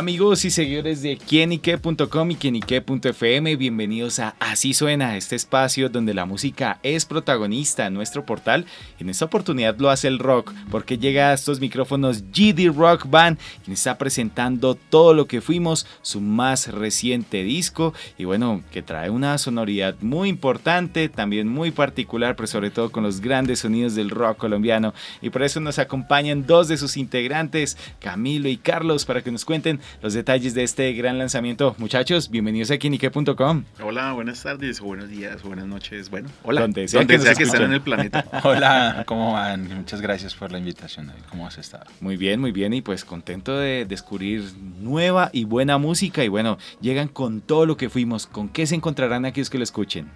Amigos y seguidores de quienique.com y quienique.fm, bienvenidos a Así Suena, este espacio donde la música es protagonista en nuestro portal. En esta oportunidad lo hace el rock, porque llega a estos micrófonos GD Rock Band, quien está presentando todo lo que fuimos, su más reciente disco, y bueno, que trae una sonoridad muy importante, también muy particular, pero sobre todo con los grandes sonidos del rock colombiano. Y por eso nos acompañan dos de sus integrantes, Camilo y Carlos, para que nos cuenten los detalles de este gran lanzamiento. Muchachos, bienvenidos a Kinique.com. Hola, buenas tardes, o buenos días, o buenas noches. Bueno, hola. Donde sea, que, estén en el planeta. hola, ¿cómo van? Muchas gracias por la invitación. ¿Cómo has estado? Muy bien, muy bien. Y pues contento de descubrir nueva y buena música. Y bueno, llegan con todo lo que fuimos. ¿Con qué se encontrarán aquellos que lo escuchen?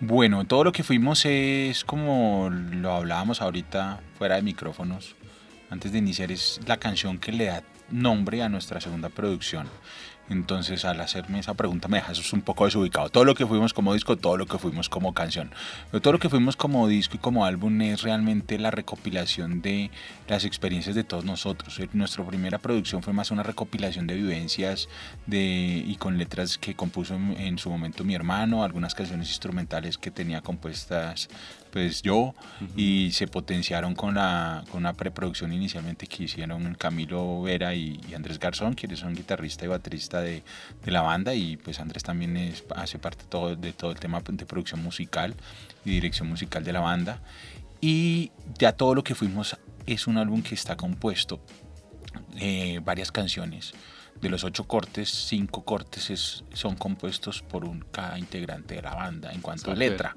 Bueno, todo lo que fuimos es como lo hablábamos ahorita fuera de micrófonos. Antes de iniciar, es la canción que le da nombre a nuestra segunda producción. Entonces, al hacerme esa pregunta, me dejas un poco desubicado. Todo lo que fuimos como disco, todo lo que fuimos como canción. Pero todo lo que fuimos como disco y como álbum es realmente la recopilación de las experiencias de todos nosotros. Nuestra primera producción fue más una recopilación de vivencias de, y con letras que compuso en su momento mi hermano, algunas canciones instrumentales que tenía compuestas pues yo y se potenciaron con la con una preproducción inicialmente que hicieron Camilo Vera y, Andrés Garzón, quienes son guitarrista y baterista de, de la banda y pues Andrés también es, hace parte todo, de todo el tema de producción musical y dirección musical de la banda. Y ya todo lo que fuimos es un álbum que está compuesto eh, varias canciones de los ocho cortes, cinco cortes son compuestos por un, cada integrante de la banda en cuanto a letra.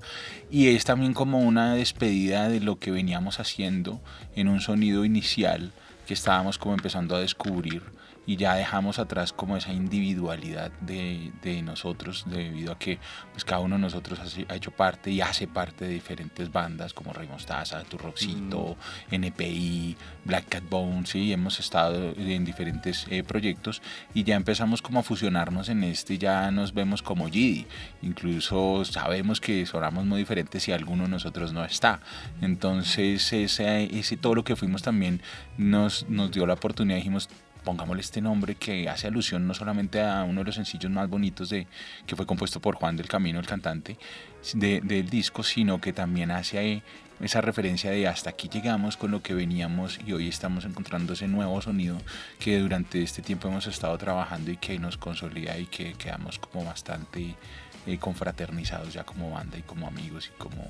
Y es también como una despedida de lo que veníamos haciendo en un sonido inicial que estábamos como empezando a descubrir y ya dejamos atrás como esa individualidad de, de nosotros debido a que pues cada uno de nosotros ha, hecho parte y hace parte de diferentes bandas como Rey Mostaza, Turroxito, mm. NPI, Black Cat Bones, y hemos estado en diferentes eh, proyectos y ya empezamos como a fusionarnos en este, ya nos vemos como GD, incluso sabemos que sonamos muy diferentes si alguno de nosotros no está, entonces ese, ese todo lo que fuimos también nos, nos dio la oportunidad, dijimos pongámosle este nombre que hace alusión no solamente a uno de los sencillos más bonitos de, que fue compuesto por Juan del Camino, el cantante del disco, sino que también hace esa referencia de hasta aquí llegamos con lo que veníamos y hoy estamos encontrando ese nuevo sonido que durante este tiempo hemos estado trabajando y que nos consolida y que quedamos como bastante eh, confraternizados ya como banda y como amigos y como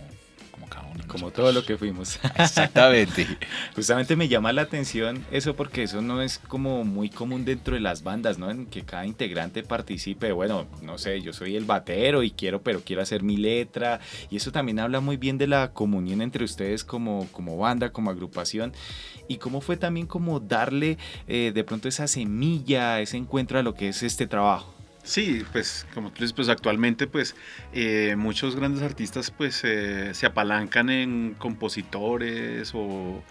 como cada uno. Como todo lo que fuimos. Exactamente. Justamente me llama la atención eso porque eso no es como muy común dentro de las bandas, ¿no? En que cada integrante participe. Bueno, no sé, yo soy el batero y quiero, pero quiero hacer mi letra. Y eso también habla muy bien de la comunión entre ustedes como, como banda, como agrupación. Y cómo fue también como darle eh, de pronto esa semilla, ese encuentro a lo que es este trabajo. Sí, pues como tú dices, pues actualmente pues eh, muchos grandes artistas pues eh, se apalancan en compositores o,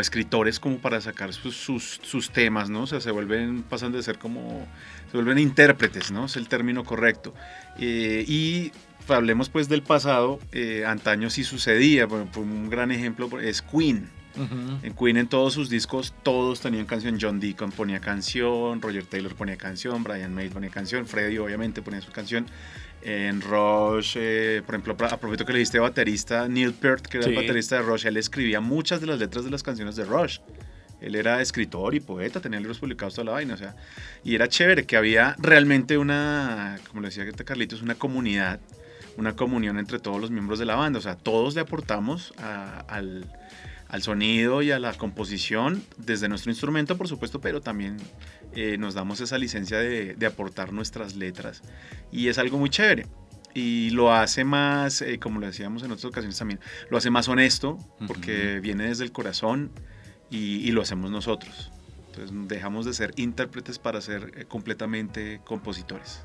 escritores como para sacar sus, temas, ¿no? O sea, se vuelven, pasan de ser como, se vuelven intérpretes, ¿no? Es el término correcto. Eh, y hablemos pues del pasado, antaño sí sucedía, por, un gran ejemplo es Queen. En Queen en todos sus discos todos tenían canción. John Deacon ponía canción, Roger Taylor ponía canción, Brian May ponía canción, Freddie obviamente ponía su canción. En Rush, eh, por ejemplo, a propósito que le diste baterista, Neil Peart, que era el baterista de Rush, él escribía muchas de las letras de las canciones de Rush. Él era escritor y poeta, tenía libros publicados toda la vaina, o sea, y era chévere que había realmente una, como le decía Carlitos, una comunidad, una comunión entre todos los miembros de la banda, o sea, todos le aportamos al, al sonido y a la composición desde nuestro instrumento, por supuesto, pero también eh, nos damos esa licencia de, aportar nuestras letras. Y es algo muy chévere. Y lo hace más, eh, como lo decíamos en otras ocasiones también, lo hace más honesto, porque viene desde el corazón y, lo hacemos nosotros. Entonces dejamos de ser intérpretes para ser eh, completamente compositores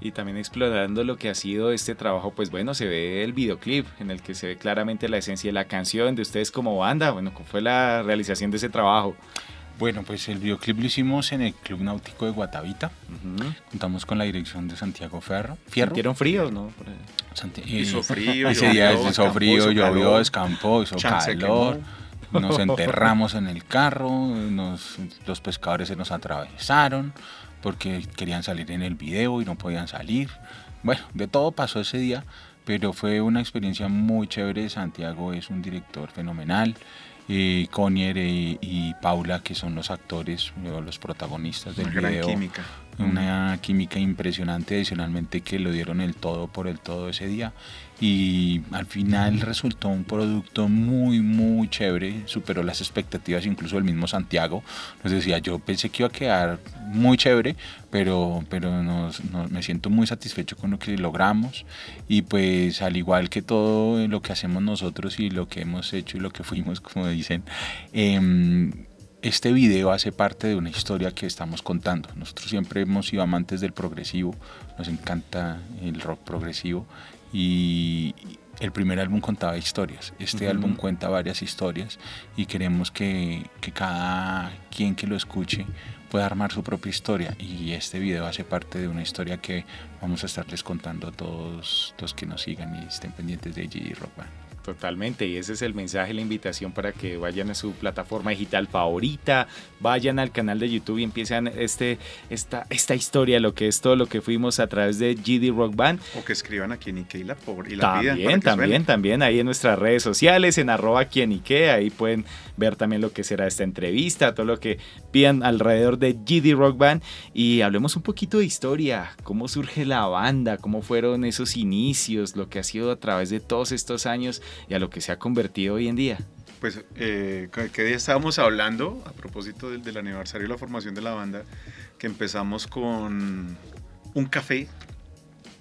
y también explorando lo que ha sido este trabajo, pues bueno, se ve el videoclip en el que se ve claramente la esencia de la canción de ustedes como banda, bueno, ¿cómo fue la realización de ese trabajo? Bueno, pues el videoclip lo hicimos en el Club Náutico de Guatavita. Contamos con la dirección de Santiago Ferro. Fierro. ¿Sintieron frío, no? hizo frío, Ese día hizo frío, llovió, escampó, hizo calor. Nos enterramos en el carro, los pescadores se nos atravesaron porque querían salir en el video y no podían salir. Bueno, de todo pasó ese día, pero fue una experiencia muy chévere. Santiago es un director fenomenal eh, Conier y, Paula, que son los actores, los protagonistas del Una video. química. Una química impresionante, adicionalmente que lo dieron el todo por el todo ese día. Y al final resultó un producto muy, muy chévere, superó las expectativas incluso del mismo Santiago. Nos decía, yo pensé que iba a quedar muy chévere, pero, pero me siento muy satisfecho con lo que logramos. Y pues al igual que todo lo que hacemos nosotros y lo que hemos hecho y lo que fuimos, como dicen, eh, este video hace parte de una historia que estamos contando. Nosotros siempre hemos sido amantes del progresivo, nos encanta el rock progresivo y el primer álbum contaba historias. Este álbum cuenta varias historias y queremos que, que, cada quien que lo escuche pueda armar su propia historia y este video hace parte de una historia que vamos a estarles contando a todos los que nos sigan y estén pendientes de GG Rock Band. Totalmente, y ese es el mensaje, la invitación para que vayan a su plataforma digital favorita, vayan al canal de YouTube y empiecen este, esta, esta historia, lo que es todo lo que fuimos a través de GD Rock Band. O que escriban aquí en Ike y la, y la También, también, también, ahí en nuestras redes sociales, en arroba aquí en Ike, ahí pueden ver también lo que será esta entrevista, todo lo que pidan alrededor de GD Rock Band y hablemos un poquito de historia, cómo surge la banda, cómo fueron esos inicios, lo que ha sido a través de todos estos años y a lo que se ha convertido hoy en día? Pues, eh, ¿qué día estábamos hablando a propósito del, del aniversario de la formación de la banda? Que empezamos con un café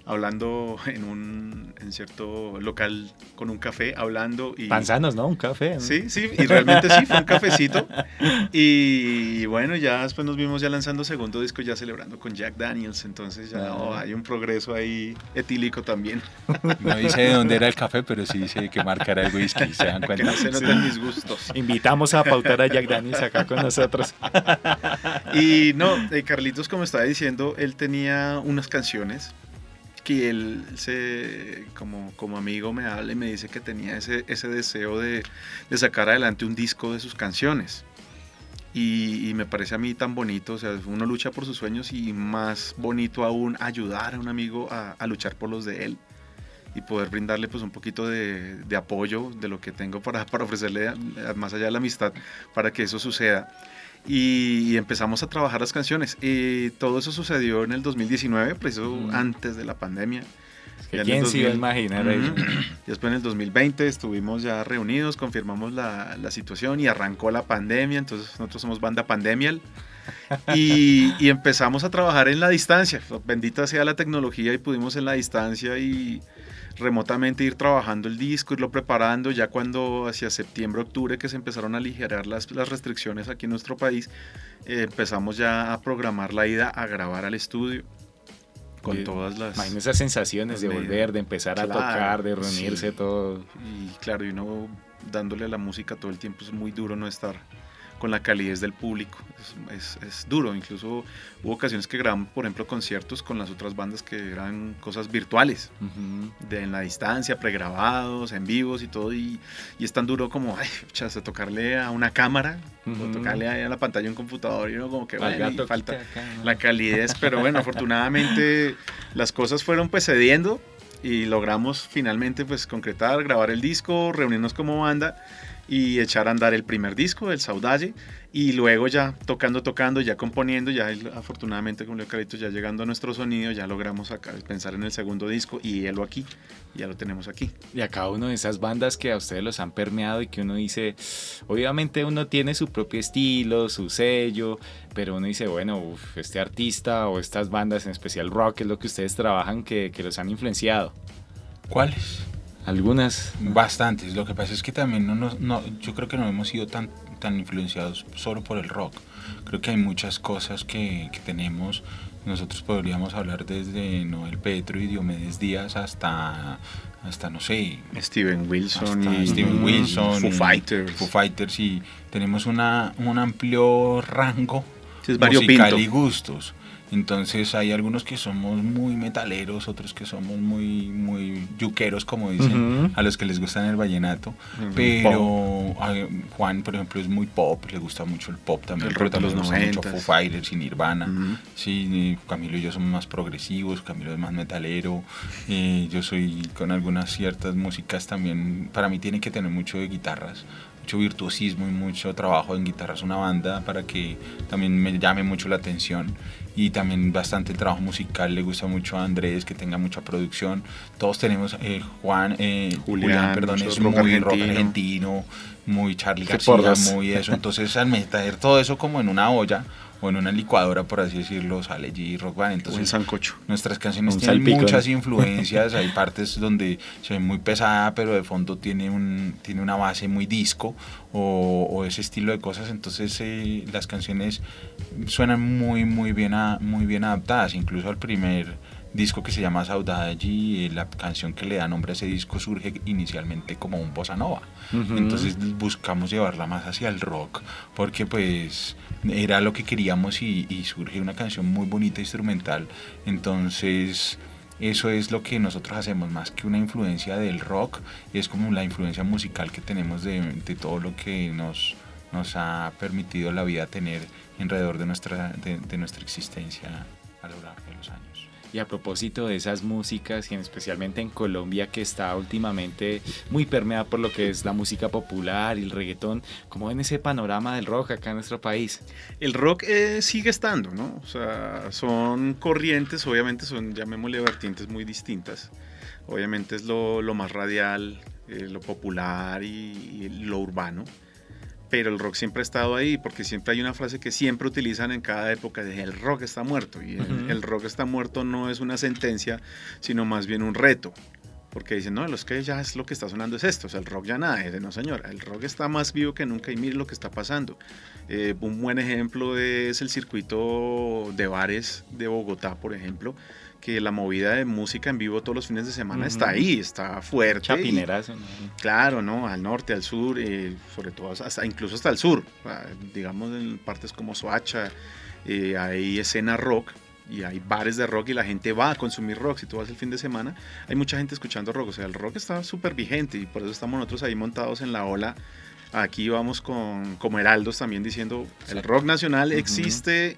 hablando en un en cierto local con un café, hablando y... Panzanos, ¿no? Un café. Sí, sí, y realmente sí, fue un cafecito. Y bueno, ya después nos vimos ya lanzando segundo disco, ya celebrando con Jack Daniels, entonces ya ah. hay un progreso ahí etílico también. No dice de dónde era el café, pero sí dice que marcará el whisky, se dan cuenta. Que no se notan mis gustos. Invitamos a pautar a Jack Daniels acá con nosotros. Y no, eh, Carlitos, como estaba diciendo, él tenía unas canciones y él se, como, como amigo me habla y me dice que tenía ese, ese deseo de, de sacar adelante un disco de sus canciones. Y, me parece a mí tan bonito, o sea, uno lucha por sus sueños y más bonito aún ayudar a un amigo a, a luchar por los de él y poder brindarle pues un poquito de, de apoyo de lo que tengo para, para ofrecerle más allá de la amistad para que eso suceda y, empezamos a trabajar las canciones. Y todo eso sucedió en el 2019, pues antes de la pandemia. ¿Quién se iba a imaginar Y después en el 2020 estuvimos ya reunidos, confirmamos la, la, situación y arrancó la pandemia, entonces nosotros somos banda Pandemial. Y, y, empezamos a trabajar en la distancia. Bendita sea la tecnología y pudimos en la distancia y, remotamente ir trabajando el disco, irlo preparando, ya cuando hacia septiembre, octubre que se empezaron a aligerar las, las restricciones aquí en nuestro país, eh, empezamos ya a programar la ida a grabar al estudio. Con todas las... Imagínense esas sensaciones de volver, de empezar a tocar, de reunirse todo. Y claro, y uno dándole a la música todo el tiempo es muy duro no estar con la calidez del público. Es, es, duro, incluso hubo ocasiones que graban, por ejemplo, conciertos con las otras bandas que eran cosas virtuales, de en la distancia, pregrabados, en vivos y todo, y, y es tan duro como, ay, chas, tocarle a una cámara, o tocarle a la pantalla de un computador, y uno como que, bueno, falta la calidez, pero bueno, afortunadamente las cosas fueron pues cediendo y logramos finalmente pues concretar, grabar el disco, reunirnos como banda y echar a andar el primer disco, el Saudalle, y luego ya tocando, tocando, ya componiendo, ya afortunadamente con Leo Carito ya llegando a nuestro sonido, ya logramos acá pensar en el segundo disco y él aquí, ya lo tenemos aquí. Y a cada uno de esas bandas que a ustedes los han permeado y que uno dice, obviamente uno tiene su propio estilo, su sello, pero uno dice, bueno, este artista o estas bandas, en especial rock, es lo que ustedes trabajan que, que los han influenciado. ¿Cuáles? Algunas. Bastantes. Lo que pasa es que también no, no, yo creo que no hemos sido tan, tan influenciados solo por el rock. Creo que hay muchas cosas que, que tenemos nosotros podríamos hablar desde Noel Petro y Diomedes Díaz hasta, hasta no sé, Steven Wilson y Steven Wilson, Foo y Fighters. Foo Fighters y tenemos una, un amplio rango es musical y gustos. Entonces hay algunos que somos muy metaleros, otros que somos muy, muy yuqueros, como dicen, a los que les gustan el vallenato. Pero a- Juan, por ejemplo, es muy pop, le gusta mucho el pop también. El pero también los le gusta mucho 90s. Foo Fighters y Nirvana. Sí, y Camilo y yo somos más progresivos, Camilo es más metalero, eh, yo soy con algunas ciertas músicas también, para mí tiene que tener mucho de guitarras, mucho virtuosismo y mucho trabajo en guitarras, una banda para que también me llame mucho la atención y también bastante trabajo musical, le gusta mucho a Andrés que tenga mucha producción, todos tenemos, eh, Juan, eh, Julián, Julián, perdón, es rock muy rock argentino. muy Charlie García, muy eso, entonces al meter todo eso como en una olla, o en una licuadora, por así decirlo, sale allí Rock Band. Un Entonces, sancocho. nuestras canciones Un tienen salpicón. muchas influencias. Hay partes donde se ve muy pesada, pero de fondo tiene, un, tiene una base muy disco o, o ese estilo de cosas. Entonces, eh, las canciones suenan muy, muy bien, a- muy bien adaptadas. Incluso al primer disco que se llama Saudade, eh, la canción que le da nombre a ese disco surge inicialmente como un bossa nova. Entonces buscamos llevarla más hacia el rock, porque pues era lo que queríamos y, y surge una canción muy bonita instrumental. Entonces eso es lo que nosotros hacemos, más que una influencia del rock, es como la influencia musical que tenemos de, de todo lo que nos, nos ha permitido la vida tener alrededor de nuestra, de, de nuestra existencia a lo largo. Y a propósito de esas músicas, y en- especialmente en Colombia, que está últimamente muy permeada por lo que es la música popular y el reggaetón, ¿cómo ven ese panorama del rock acá en nuestro país? El rock eh, sigue estando, ¿no? O sea, son corrientes, obviamente son, llamémosle, vertientes muy distintas. Obviamente es lo, lo más radial, eh, lo popular y lo urbano. Pero el rock siempre ha estado ahí, porque siempre hay una frase que siempre utilizan en cada época, de el rock está muerto. Y el, rock está muerto no es una sentencia, sino más bien un reto. Porque dicen, no, los que ya es lo que está sonando es esto, o sea, el rock ya nada, es de no señora, el rock está más vivo que nunca y mire lo que está pasando. Eh, un buen ejemplo es el circuito de bares de Bogotá, por ejemplo, que la movida de música en vivo todos los fines de semana Ujú. está ahí, está fuerte. y- Chapinerazo. ¿no? Claro, ¿no? Al norte, al sur, eh, sobre todo hasta, incluso hasta el sur. Digamos en partes como Soacha, eh, hay escena rock y hay bares de rock y la gente va a consumir rock. Si tú vas el fin de semana, hay mucha gente escuchando rock. O sea, el rock está súper vigente y por eso estamos nosotros ahí montados en la ola. Aquí vamos con como heraldos también diciendo, el rock nacional existe,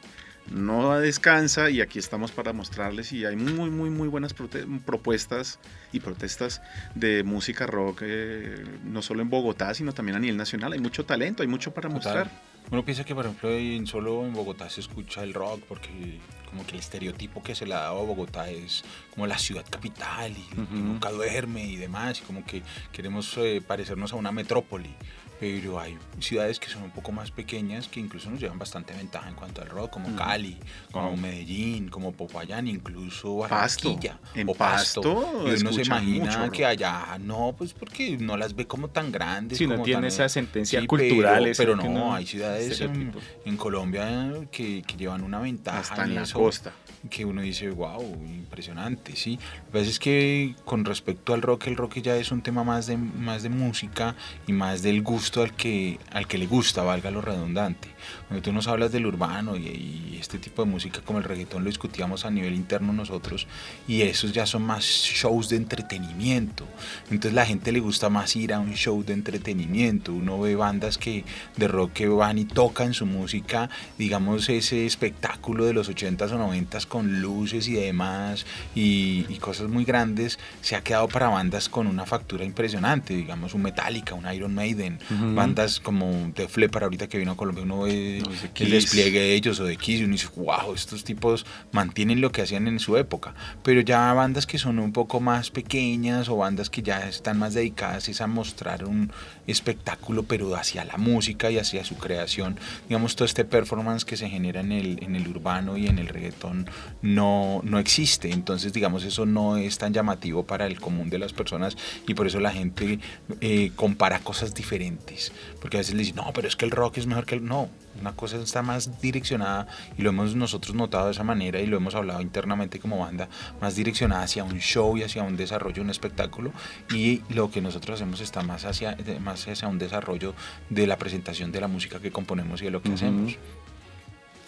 no descansa y aquí estamos para mostrarles y hay muy, muy, muy buenas propuestas y protestas de música rock, eh, no solo en Bogotá, sino también a nivel nacional. Hay mucho talento, hay mucho para mostrar. Total. Uno piensa que, por ejemplo, en, solo en Bogotá se escucha el rock porque como que el estereotipo que se le ha dado a Bogotá es como la ciudad capital y que nunca duerme y demás, y como que queremos eh, parecernos a una metrópoli. Pero hay ciudades que son un poco más pequeñas que incluso nos llevan bastante ventaja en cuanto al rock, como Ujú. Cali, como. Medellín, como Popayán, incluso Pasto. Barranquilla. En o Pasto Y uno se imagina mucho que allá no, pues porque no las ve como tan grandes. Si no tiene tan- esa sentencia Sí, cultural. pero, pero no, hay ciudades en, Colombia que, que llevan una ventaja Hasta en la eso, costa. Que uno dice, wow, impresionante, sí. Lo que pasa es que con respecto al rock, el rock ya es un tema más de, más de música y más del gusto al que, al que le gusta, valga lo redundante. Cuando tú nos hablas del urbano y, y este tipo de música como el reggaetón lo discutíamos a nivel interno nosotros y esos ya son más shows de entretenimiento. Entonces la gente le gusta más ir a un show de entretenimiento. Uno ve bandas que de rock que van y tocan su música, digamos ese espectáculo de los 80s o 90s con luces y demás y, y cosas muy grandes, se ha quedado para bandas con una factura impresionante, digamos un Metallica, un Iron Maiden, Ujú. bandas como The Flepper ahorita que vino a Colombia, uno ve de el despliegue de ellos o de Kiss uno dice, wow, estos tipos mantienen lo que hacían en su época. Pero ya bandas que son un poco más pequeñas o bandas que ya están más dedicadas es a mostrar un espectáculo, pero hacia la música y hacia su creación. Digamos, todo este performance que se genera en el, en el urbano y en el reggaetón no, no existe. Entonces, digamos, eso no es tan llamativo para el común de las personas y por eso la gente eh, compara cosas diferentes. Porque a veces le dicen, no, pero es que el rock es mejor que el... No, una cosa está más direccionada y lo hemos nosotros notado de esa manera y lo hemos hablado internamente como banda, más direccionada hacia un show y hacia un desarrollo, un espectáculo y lo que nosotros hacemos está más hacia, más hacia un desarrollo de la presentación de la música que componemos y de lo que hacemos.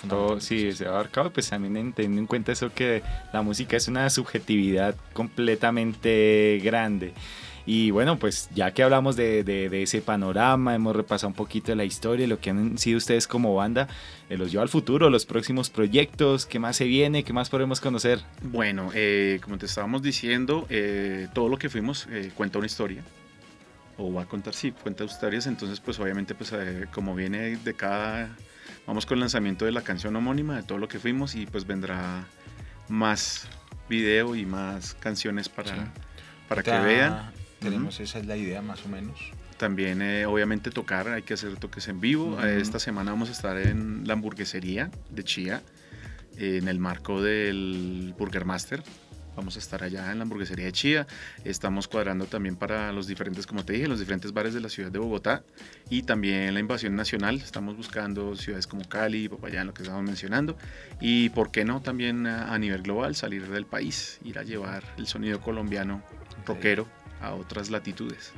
Todo, sí, se ha abarcado, pues también teniendo en cuenta eso que la música es una subjetividad completamente grande. Y bueno, pues ya que hablamos de, de, ese panorama, hemos repasado un poquito de la historia, lo que han sido ustedes como banda, eh, los lleva al futuro, los próximos proyectos, qué más se viene, qué más podemos conocer. Bueno, eh, como te estábamos diciendo, eh, todo lo que fuimos cuenta una historia o va a contar, sí, cuenta historias, entonces pues obviamente pues como viene de cada, vamos con el lanzamiento de la canción homónima, de todo lo que fuimos y pues vendrá más video y más canciones para, para que vean. Tenemos, esa es la idea más o menos. También, eh, obviamente, tocar, hay que hacer toques en vivo. Eh, esta semana vamos a estar en la hamburguesería de Chía, en el marco del Burger Master. Vamos a estar allá en la hamburguesería de Chía. Estamos cuadrando también para los diferentes, como te dije, los diferentes bares de la ciudad de Bogotá y también la invasión nacional. Estamos buscando ciudades como Cali, Popayán, lo que estamos mencionando. Y por qué no también a, a nivel global salir del país, ir a llevar el sonido colombiano rockero a otras latitudes.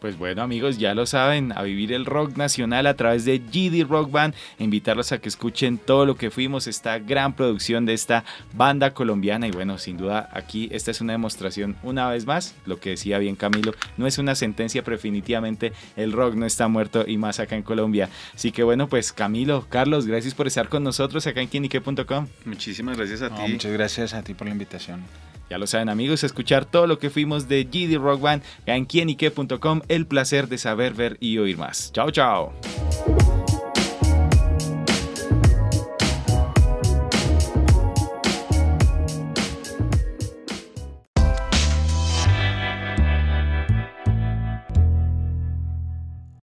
Pues bueno amigos, ya lo saben, a vivir el rock nacional a través de GD Rock Band, invitarlos a que escuchen todo lo que fuimos, esta gran producción de esta banda colombiana y bueno, sin duda aquí esta es una demostración una vez más, lo que decía bien Camilo, no es una sentencia, pero definitivamente el rock no está muerto y más acá en Colombia. Así que bueno, pues Camilo, Carlos, gracias por estar con nosotros acá en quienique.com. Muchísimas gracias a ti. Muchas gracias a ti por la invitación. Ya lo saben amigos, escuchar todo lo que fuimos de GD Rock Band en quienique.com. El placer de saber, ver y oír más. Chao, chao.